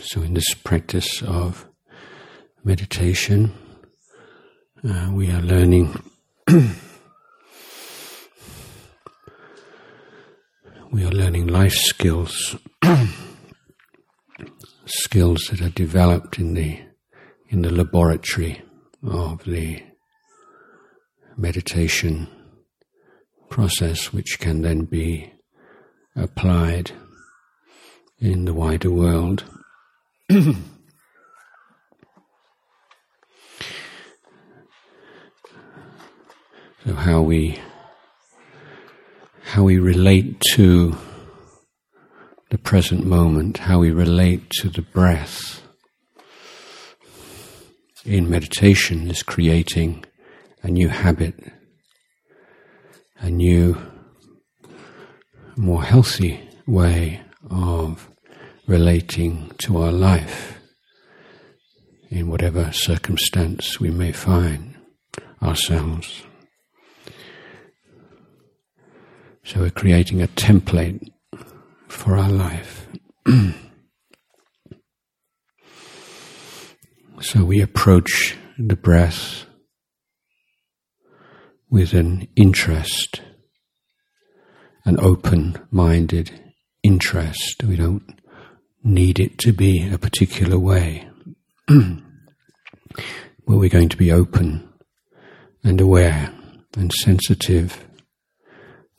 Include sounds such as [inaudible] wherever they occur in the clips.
so, in this practice of meditation, uh, we are learning. [clears throat] we are learning life skills, [clears throat] skills that are developed in the in the laboratory of the meditation process, which can then be applied in the wider world. [clears throat] so how we how we relate to the present moment, how we relate to the breath in meditation is creating a new habit, a new, more healthy way of relating to our life in whatever circumstance we may find ourselves. So we're creating a template for our life. [clears throat] so we approach the breath with an interest, an open minded interest. We don't need it to be a particular way. [clears throat] but we're going to be open and aware and sensitive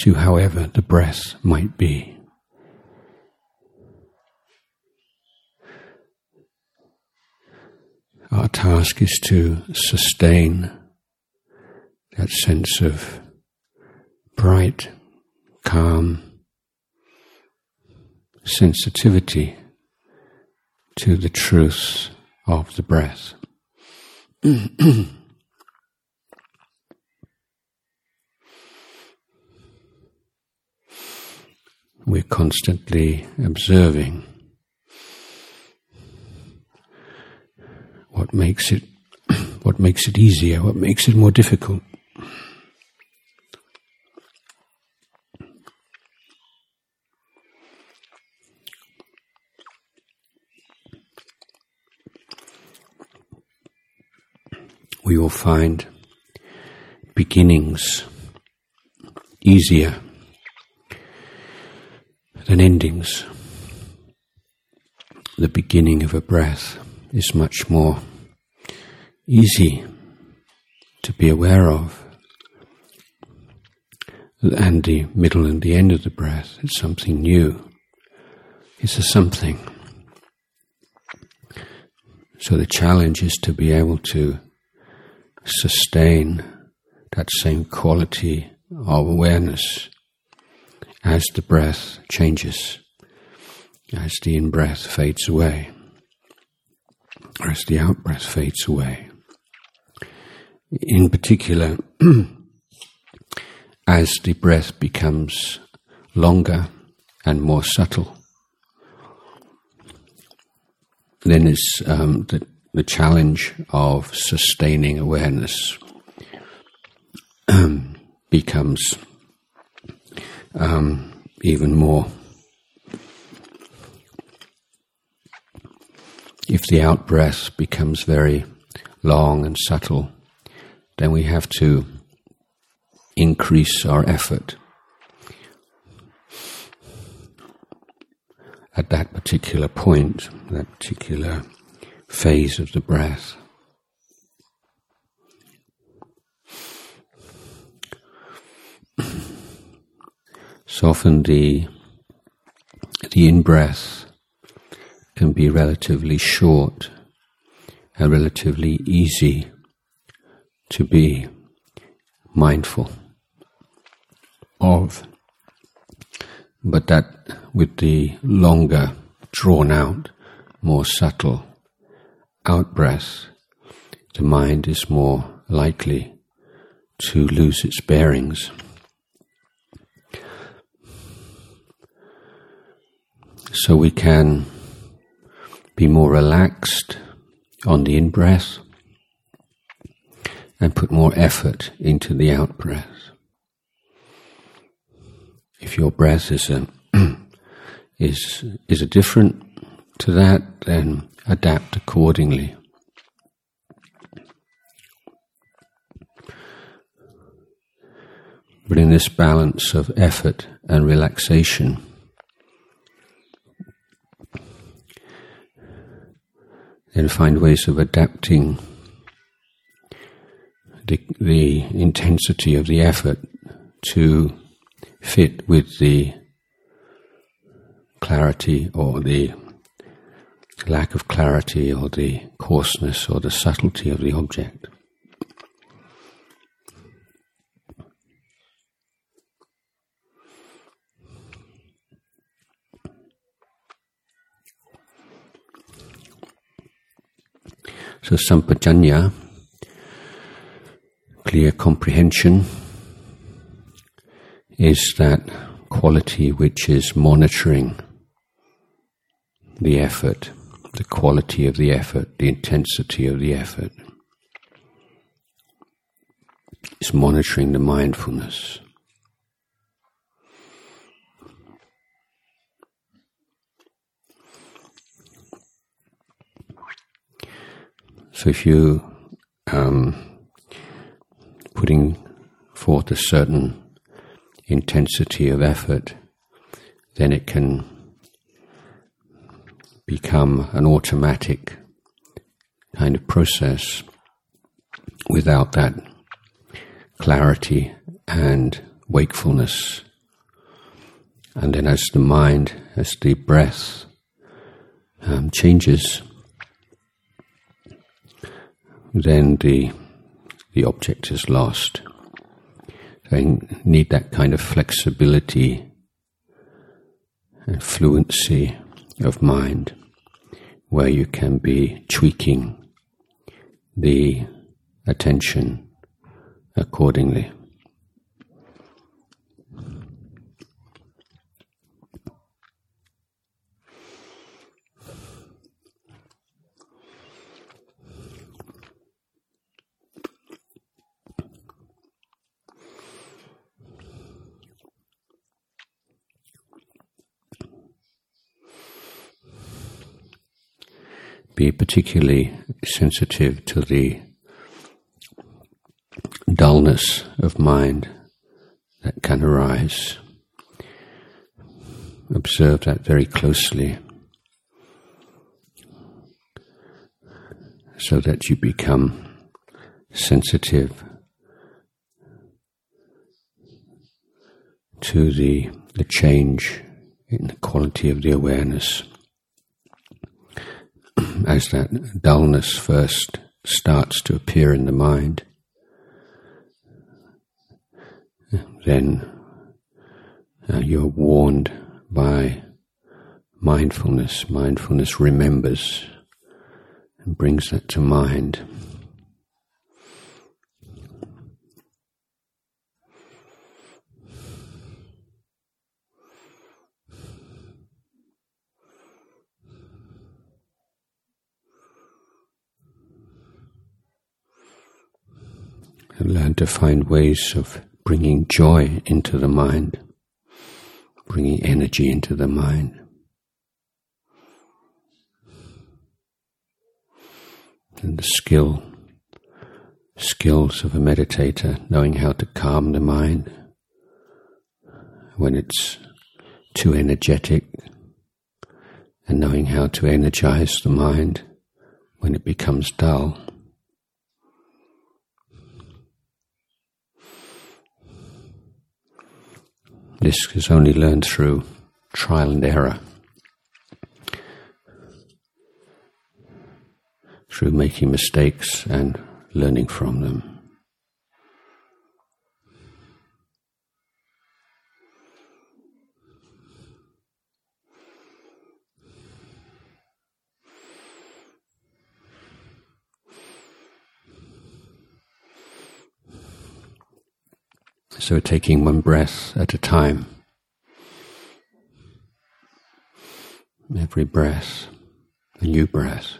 to however the breath might be. Our task is to sustain that sense of bright, calm sensitivity to the truth of the breath. [clears throat] We're constantly observing what makes it [clears throat] what makes it easier, what makes it more difficult. we will find beginnings easier than endings. The beginning of a breath is much more easy to be aware of. And the middle and the end of the breath is something new. It's a something. So the challenge is to be able to sustain that same quality of awareness as the breath changes, as the in breath fades away, or as the out breath fades away. In particular, [clears throat] as the breath becomes longer and more subtle, then is um, the the challenge of sustaining awareness um, becomes um, even more. If the out breath becomes very long and subtle, then we have to increase our effort at that particular point, that particular phase of the breath. Soften the the in breath can be relatively short and relatively easy to be mindful of. But that with the longer, drawn out, more subtle out breath, the mind is more likely to lose its bearings. So we can be more relaxed on the in breath and put more effort into the out breath. If your breath is a [clears throat] is is a different to that, then adapt accordingly. But in this balance of effort and relaxation, then find ways of adapting the, the intensity of the effort to fit with the clarity or the lack of clarity or the coarseness or the subtlety of the object. So sampajanya, clear comprehension, is that quality which is monitoring the effort, the quality of the effort, the intensity of the effort. It's monitoring the mindfulness. So if you um, putting forth a certain intensity of effort, then it can become an automatic kind of process without that clarity and wakefulness. And then, as the mind, as the breath um, changes, then the the object is lost. You need that kind of flexibility and fluency of mind where you can be tweaking the attention accordingly. Be particularly sensitive to the dullness of mind that can arise. Observe that very closely so that you become sensitive to the, the change in the quality of the awareness as that dullness first starts to appear in the mind, then uh, you're warned by mindfulness. Mindfulness remembers and brings that to mind. And learn to find ways of bringing joy into the mind, bringing energy into the mind. And the skill, skills of a meditator, knowing how to calm the mind when it's too energetic, and knowing how to energize the mind when it becomes dull. This is only learned through trial and error, through making mistakes and learning from them. So taking one breath at a time. Every breath, a new breath.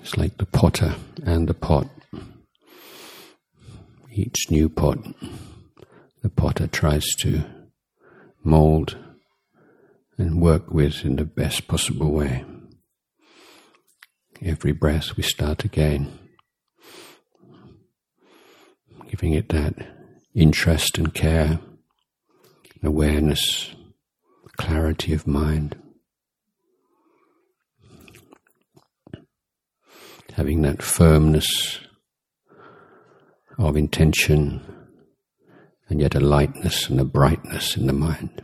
It's like the potter and the pot. Each new pot, the potter tries to mold and work with in the best possible way. Every breath we start again, giving it that interest and care, awareness, clarity of mind. Having that firmness of intention and yet a lightness and a brightness in the mind.